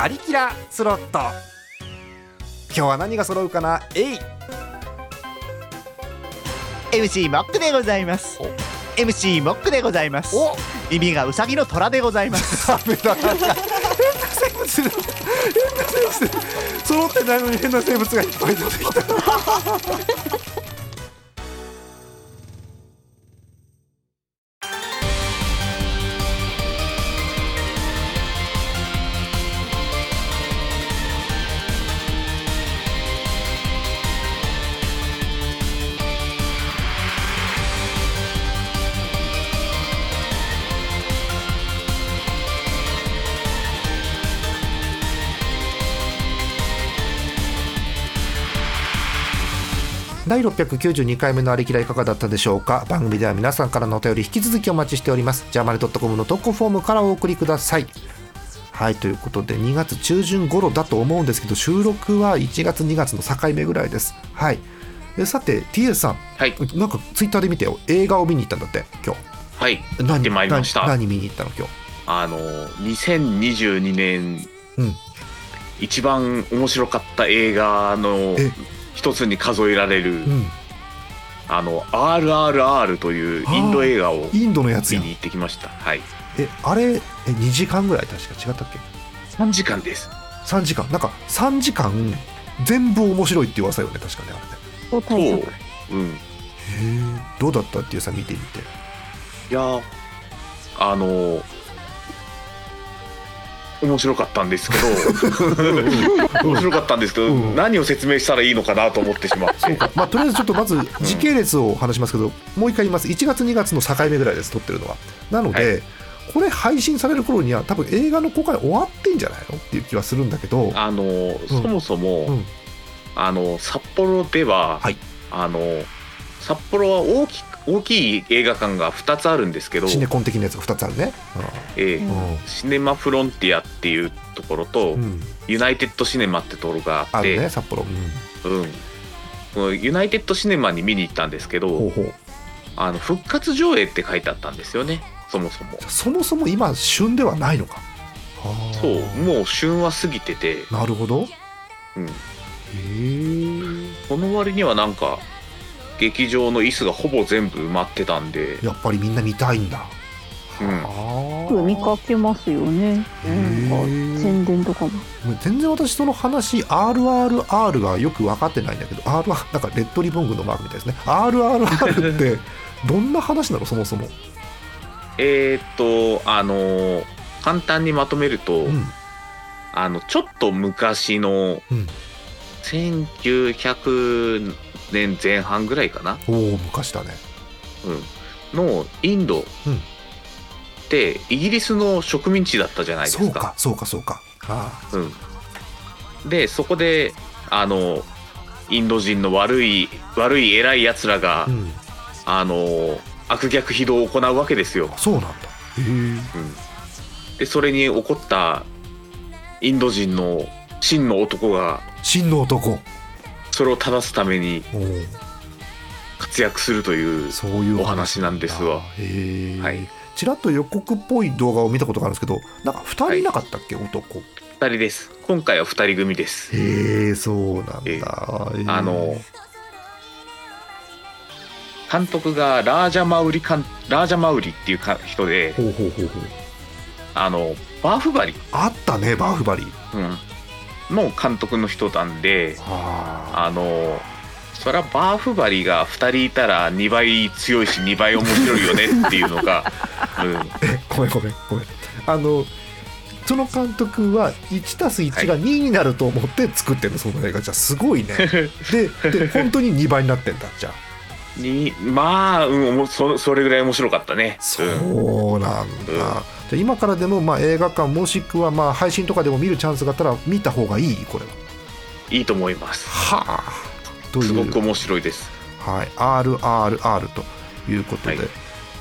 アリキラスロット。今日は何が揃うかな？えい MC モックでございます。MC モックでございます。お。耳がウサギの虎でございます。変な生物。揃ってないのに変な生物がいっぱい出てきた第692回目のありきらいかがだったでしょうか？番組では皆さんからのお便り引き続きお待ちしております。ジャーマネドットコムの投稿フォームからお送りください。はいということで2月中旬頃だと思うんですけど収録は1月2月の境目ぐらいです。はい。えさて TS さん。はい。なんかツイッターで見てよ。映画を見に行ったんだって今はい。日何ってまいりました。何何見に行ったの今日？あの2022年、うん。一番面白かった映画のえ一つに数えられるうん。あの RRR というインド映画をインドのやつや。見に行ってきました。はい。えあれえ2時間ぐらい確か違ったっけ？3時間です。3時間。なんか3時間全部面白いって噂よね確かねあれね。超そう。うん。へえどうだったっていうさ見てみて。いやーあのー面白かったんですけど面白かったんですけど、うん。何を説明したらいいのかなと思ってしまって。そうか。まあとりあえずちょっとまず時系列を話しますけど、もう一回言います。1月2月の境目ぐらいです撮ってるのは。なので、はこれ配信される頃には多分映画の公開終わってんじゃないの？っていう気はするんだけど。あのーそもそも、うん。あの札幌では、はい。あの札幌は大き大きい映画館が2つあるんですけど、シネコン的なやつが2つあるね。ええ。シネマフロンティアっていうところと、うん。うんユナイテッドシネマってところがあってね札幌、うん。うん、このユナイテッドシネマに見に行ったんですけどあの復活上映って書いてあったんですよねそもそも。そもそも今旬ではないのか。はあそうもう旬は過ぎてて、なるほど。うん、へえその割にはなんか劇場の椅子がほぼ全部埋まってたんで、やっぱりみんな見たいんだ。うん、あよく見かけますよね。へなん宣伝とかも。全然私その話 RRR がよく分かってないんだけど R はなんかレッドリボン軍のマークみたいですね。RRR ってどんな話なの？そもそも。えーっとあのー簡単にまとめると、うん。あのちょっと昔のうん。1900年前半ぐらいかな、おお昔だね。うん、のインドっうん。てイギリスの植民地だったじゃないですか。そうかそうかそうか。あうん、でそこであのインド人の悪い悪い偉いやつらが、あうん。あの悪逆非道を行うわけですよ。そうなんだ。へえ。うん、でそれに怒ったインド人の真の男が真の男それを正すために活躍するというお話なんですわ。はい。ちらっと予告っぽい動画を見たことがあるんですけどなんか2人いなかったっけ、男。2人です。今回は2人組です。へえそうなんだ、ええへえ。あの監督がラージャマウリかんラージャマウリっていうか人でほうほうほうほう。あのバーフバリ、あったねバーフバリ。うん、の監督の人なんではあ。あのそりゃバーフバリが2人いたら2倍強いし2倍面白いよねっていうのが、うん、えごめんごめんごめん。あのその監督は1たす1が2になると思って作ってるのその映画じゃ。あすごいね。でで本当に2倍になってんだじゃあ。にまあ、うん、そそれぐらい面白かったね。そうんうなんだ、うんじゃあ今からでもまあ映画館もしくはまあ配信とかでも見るチャンスがあったら見た方がいいこれは。いいと思います。はあ。という。すごく面白いです。はい、RRR ということで、はい。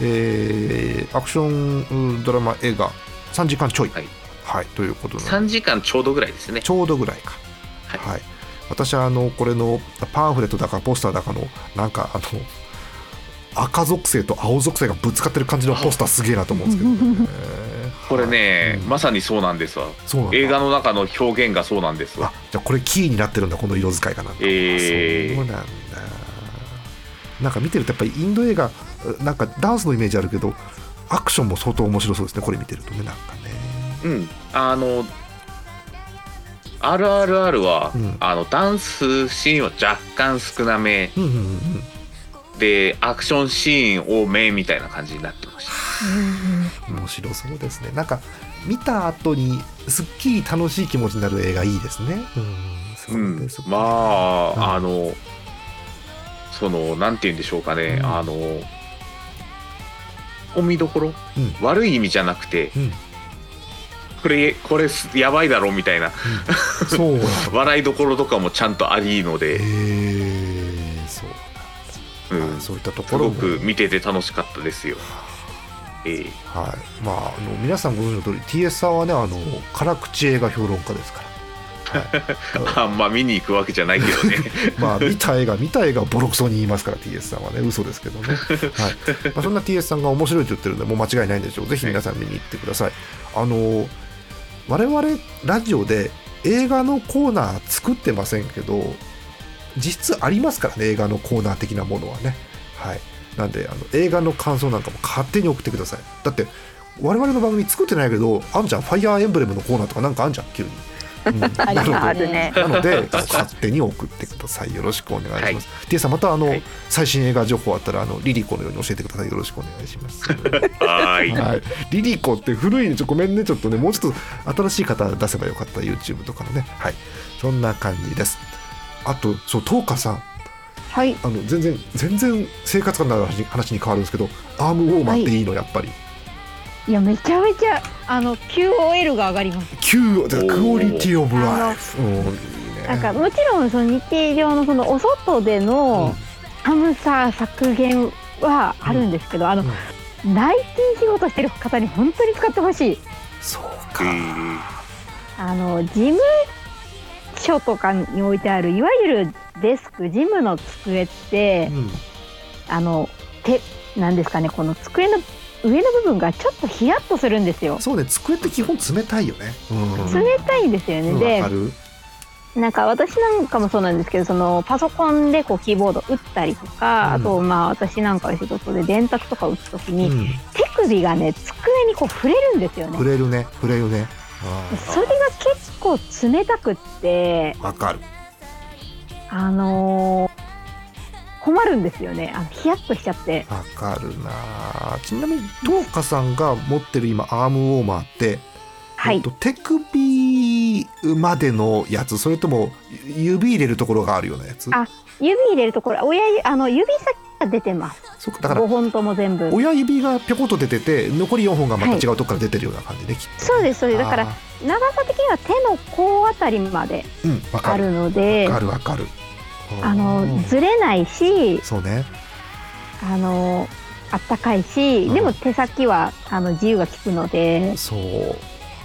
えーアクションうんドラマ映画3時間ちょい、ははいいということで3時間ちょうどぐらいですね。ちょうどぐらいか、はい。はい、私はあのこれのパンフレットだかポスターだかのなんかあの赤属性と青属性がぶつかってる感じのポスターすげえなと思うんですけど、ね、これね、うん。まさにそうなんですわ。映画の中の表現がそうなんですわ。あ。じゃあこれキーになってるんだこの色使いがなえー。そうなんだ。なんか見てるとやっぱりインド映画なんかダンスのイメージあるけどアクションも相当面白そうですねこれ見てるとねなんかね。うん、あの RRR は、うん。あのダンスシーンは若干少なめ。うんうんうんうんでアクションシーン多めみたいな感じになってました。面白そうですね。なんか見た後にすっきり楽しい気持ちになる映画いいですね。うんそううんです、まあ、うん。あのそのなんて言うんでしょうかね、うん。あの込みどころ、うん。悪い意味じゃなくてうん。これこれすやばいだろみたいな。そう。笑いどころとかもちゃんとありのへで、ううん、そういったとすころも。ごく見てて楽しかったですよ。ええ。はい、まああの皆さんご存知の通り TS さんはねあの辛口映画評論家ですから、はい。あんま見に行くわけじゃないけどね。まあ見た映画見た映画をボロクソに言いますから TS さんはね。嘘ですけどね、はい。まあ、そんな TS さんが面白いと言ってるんでもう間違いないんでしょう。ぜひ皆さん見に行ってください、あの我々ラジオで映画のコーナー作ってませんけど実質ありますからね映画のコーナー的なものはね。はい。なんであの映画の感想なんかも勝手に送ってください。だって我々の番組作ってないけどあんじゃん。ファイアーエンブレムのコーナーとかなんかあんじゃん急に、うん。な。なので勝手に送ってください。よろしくお願いします、T さんまたあの、はい。最新映画情報あったらあのリリコのように教えてください。よろしくお願いします。はーい。はい、リリコって古いね。ちょごめんね。ちょっとねもうちょっと新しい方出せばよかった。YouTube とかのね。はい。そんな感じですあとそうトーカさん。はい。あの全然全然生活感のある話話に変わるんですけどアームウォーマーってい。いの、やっぱり。いやめちゃめちゃあの QOL が上がります。9だからクオリティオブライフうんいいね。なんかもちろんその日常のそのお外での寒さ削減はあるんですけど、あの、内勤仕事してる方に本当に使ってほしい。そうえか、ーあの事務所とかに置いてあるいわゆるデスク事務の机って、うん。あの手なんですかねこの机の上の部分がちょっとヒヤッとするんですよ。そうね机って基本冷たいよね。うん。冷たいんですよね、うんでわかる。なんか私なんかもそうなんですけどそのパソコンでこうキーボード打ったりとか、うん。あとまあ私なんかは仕事で電卓とか打つ時に、うん手首がね机にこう触れるんですよね触れるね触れるねあそれが結構冷たくってーわかる。あのー困るんですよね。あのヒヤッとしちゃって。わかるな。ちなみにトーカさんが持ってる今アームウォーマーって、はい。えっと、手首までのやつそれとも指入れるところがあるようなやつ？あ指入れるところ。親指あの指先が出てます。そだから5本とも全部。親指がぴょこっと出てて残り4本がまた違うとこから出てるような感じで、きっとそうですそうです。だからあ長さ的には手の甲あたりまでーうんわかる。あるのでわかるわかる。あのうん。ずれないしそうね。あのあったかいし、うん。でも手先はあの自由が利くので。そう。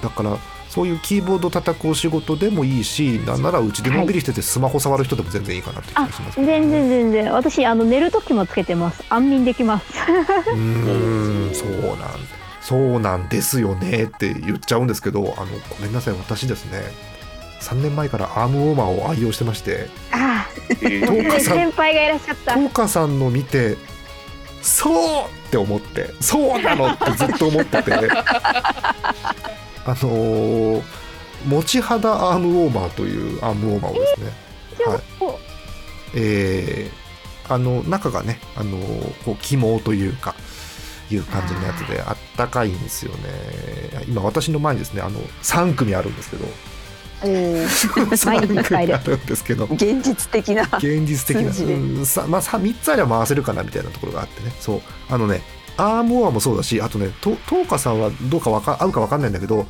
だからそういうキーボード叩くお仕事でもいいしなんならうちでのんびりしててスマホ触る人でも全然いいかなって気あがします。全然全然。私あの寝る時もつけてます。安眠できます。うーん。そうなんそうなんですよねって言っちゃうんですけどあのごめんなさい私ですね。3年前からアームウォーマーを愛用してまして。あえあトーカさん先輩がいらっしゃった。トーカさんの見てそうって思ってそうなのってずっと思っててあのー持ち肌アームウォーマーというアームウォーマーをですね。じゃあはい。こえーあの中がねあのこう肝というかいう感じのやつであったかいんですよね。今私の前にですねあの3組あるんですけど。おー。3毎日使える組あるんですけど。現実的な現実的な。うんさ、まあ、さ3つあれば回せるかなみたいなところがあってね。そう。あのねアームウォーマーもそうだしあとねとトーカさんはどうかわか合うかわかんないんだけど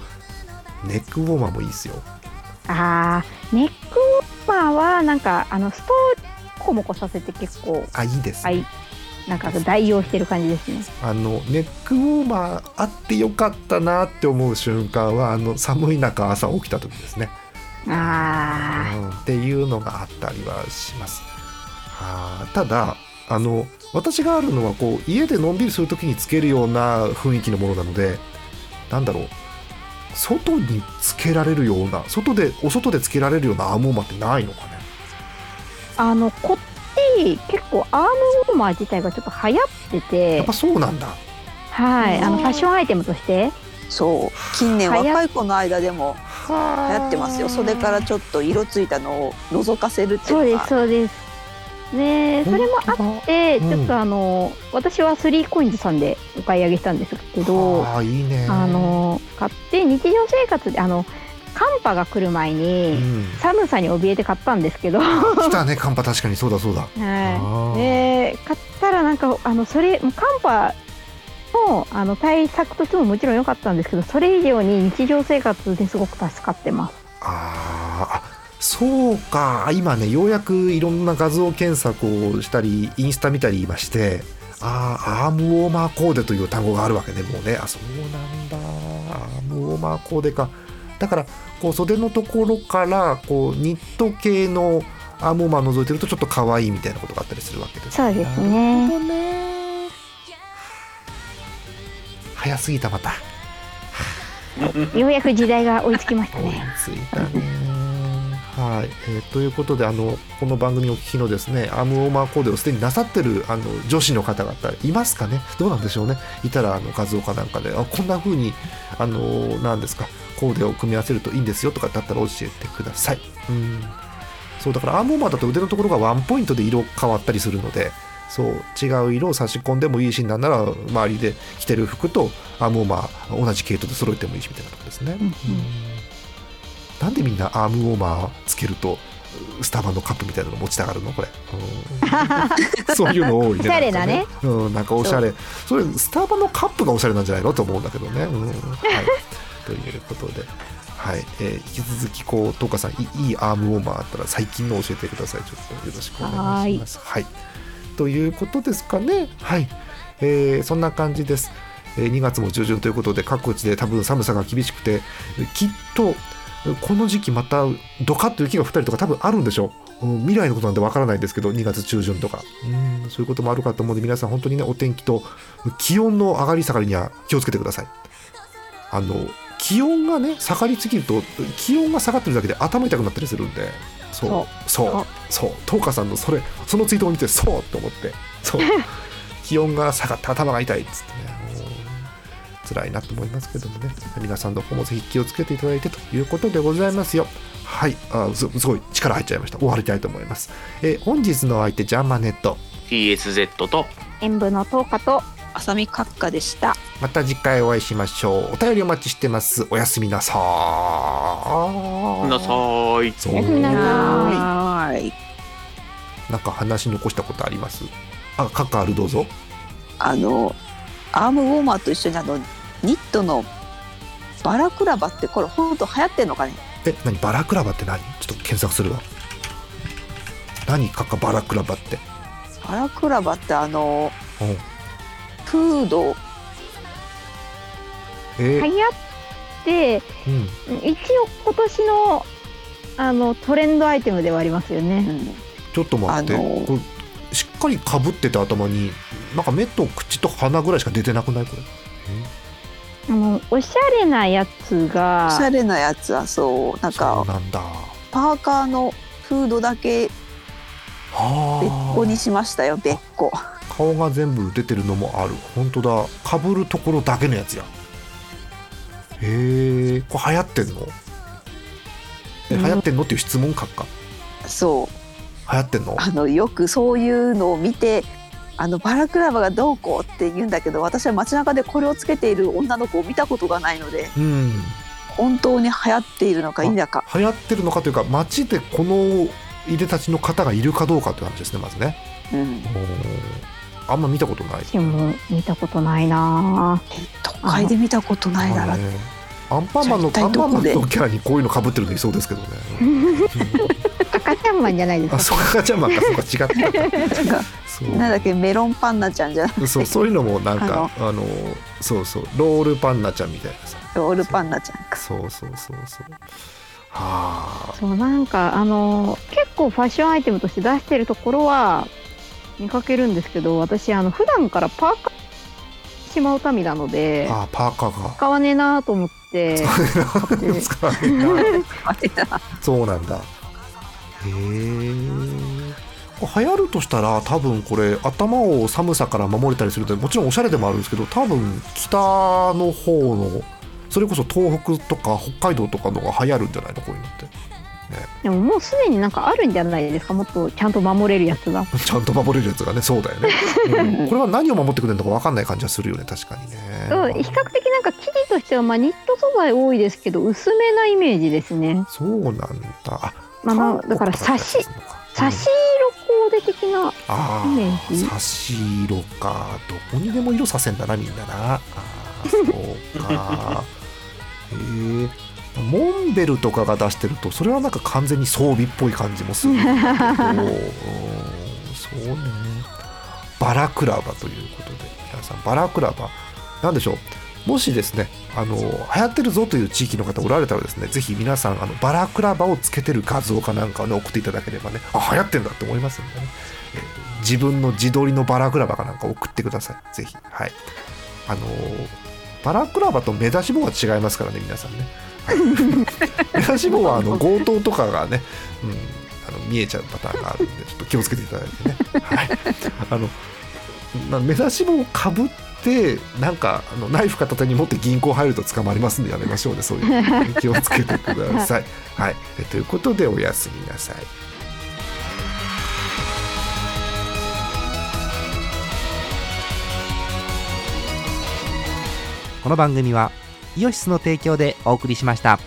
ネックウォーマーもいいですよ。あーネックウォーマーはなんかあのストーコモコさせて結構あいいですね、はい。なんか代用してる感じですね。あのネックウォーマーあってよかったなって思う瞬間はあの寒い中朝起きた時ですね、あうん、っていうのがあったりはします。はあただあの私があるのはこう家でのんびりする時につけるような雰囲気のものなのでなんだろう。外につけられるような外でお外でつけられるようなアームウォーマーってないのかね。ーあのこってり結構アームウォーマー自体がちょっと流行ってやてっぱそうなんだ。はい。あのファッションアイテムとして。そう。近年若い子の間でも流行ってますよ。袖からちょっと色ついたのを覗かせるってそうですいうのがそうですねそれもあってうん。ちょっとあの私はスリーコインズさんでお買い上げしたんですけどああいいね。あの買って日常生活であの寒波が来る前うにん。寒さに怯えて買ったんですけど、は来たね寒波確かにそうだそうだ。い、ー。で買ったらなんかあのそれ寒波のあの対策としてももちろん良かったんですけどそれ以上に日常生活ですごく助かってます。あーあそうか。今ねようやくいろんな画像検索をしたりインスタ見たりましてあーアームウォーマーコーデという単語があるわけねもうね。あそうなんだ。アームウォーマーコーデか。だからこう袖のところからこうニット系のアームウォーマー覗いてるとちょっと可愛いみたいなことがあったりするわけですそうですね。ね。早すぎたまた。ようやく時代が追いつきました 追いね。ついたねはい、えーということであのこの番組をお聞きのですねアームウォーマーコーデをすでになさってるあの女子の方々いますかね？どうなんでしょうね？いたらあの画像かなんかであこんな風にあのなんですか？コーデを組み合わせるといいんですよとかだったら教えてください。うん。そうだからアームウォーマーだと腕のところがワンポイントで色変わったりするのでそう違う色を差し込んでもいいしなんなら周りで着てる服とアームウォーマー同じ系統で揃えてもいいしみたいなとこですね、うん。なんでみんなアームウォーマーつけるとスタバのカップみたいなの持ちたがるの？これ、うん。そういうの多いねおしゃれなね。うん、なんかおしゃれ。それスタバのカップがおしゃれなんじゃないの？と思うんだけどね、うん。はい、ということで。はい、えー引き続きこうトカさんいいいアームウォーマーあったら最近の教えてください。ちょっとよろしくお願いします。はい。ということですかね。はい、えーそんな感じです。えー2月も中旬ということで各地で多分寒さが厳しくてきっとこの時期またドカッと雪が降ったりとか多分あるんでしょう。うん未来のことなんでわからないですけど2月中旬とか。うんそういうこともあるかと思うので皆さん本当にねお天気と気温の上がり下がりには気をつけてください。あの気温がね下がりすぎると気温が下がってるだけで頭痛くなったりするんで。そうそう。そう東花さんのそれそのツイートを見てそうと思って。そう。気温が下がって頭が痛いっつってね辛いなと思いますけどもね。皆さんの方もぜひ気をつけていただいてということでございますよ。はい。あすすごい。力入っちゃいました。終わりたいと思います、えー本日のお相手ジャーマネット。TSZ と。演舞の10日と。浅見閣下でした。また次回お会いしましょう。お便りお待ちしてます。おやすみなさーなさーい。そうおやすみなさーい。なんか話残したことあります？あカッカあるどうぞ。あのアームウォーマーと一緒にあのニットのバラクラバってこれ本当流行ってんのかね？え何バラクラバって何？ちょっと検索するわ。何カッカバラクラバって？バラクラバってあのう。んフード。え？ー流行ってうん、一応今年のあのトレンドアイテムではありますようね。ん。ちょっと待って、あのーこれしっかりかぶってた頭になんか目と口と鼻ぐらいしか出てなくない？これあのおしゃれなやつがおしゃれなやつはそうなんそかうなんだ。パーカーのフードだけ別は個にしましたよ別個。顔が全部出てるのもある。本当だ。かぶるところだけのやつや。へえ。これ流行ってんの？え流行ってんのっていう質問書くか。そう。流行ってんの？あのよくそういうのを見てあのバラクラバがどうこうって言うんだけど私は街中でこれをつけている女の子を見たことがないのでうん。本当に流行っているのか否か流行ってるのかというか街でこのいでたちの方がいるかどうかという話ですねまずね。うん。あんま見たことない。私も見たことないな。都会で見たことないなら。ねアンパンマンのアンパンマンのキャラにこういうの被ってるのいそうですけどね。赤ちゃんマンじゃないですあ、か。そう赤ちゃんマンか、そうか違った。なんかそうなんだっけメロンパンナちゃんじゃなくてそうそういうのもなんかあのそうそうロールパンナちゃんみたいなさ。ロールパンナちゃんかそうそうそうそう。はあ。そうなんかあの結構ファッションアイテムとして出してるところは見かけるんですけど私あの普段からパーカーしまう民なのであパーカーが。使わねえなと思ってそうなんだ。へえ。流行るとしたら多分これ頭を寒さから守れたりするともちろんおしゃれでもあるんですけど多分北の方のそれこそ東北とか北海道とかのが流行るんじゃないのこういうのって。でももうすでになんかあるんじゃないですかもっとちゃんと守れるやつが。ちゃんと守れるやつがね。そうだよね、うん。これは何を守ってくれるのか分かんない感じはするよね確かにね。そう比較的なんか生地としてはまあニット素材多いですけど薄めなイメージですね。そうなんだ。あまあまあだから差し差し色コーデ的なあイメージ？ー差し色か。どこにでも色させんだなみんなな。あーそうか。へえモンベルとかが出してるとそれはなんか完全に装備っぽい感じもする。けどうんそうね。バラクラバということで皆さんバラクラバ。なんでしょう？もしですねあの流行ってるぞという地域の方おられたらですねぜひ皆さんあのバラクラバをつけてる画像かなんかをね送っていただければねあ流行ってんだって思いますんでね、えー自分の自撮りのバラクラバかなんか送ってください。ぜひ。はい。あのーバラクラバと目出し帽は違いますからね皆さんね。目出し帽はあの 強盗とかがね、うん、あの見えちゃうパターンがあるんでちょっと気をつけていただいてね、はい、あのまあ目出し帽をかぶってなんかあのナイフ片手に持って銀行入ると捕まりますんでやめましょうねそういう 気をつけてください。はい、えということでおやすみなさい。この番組はイオシスの提供でお送りしました。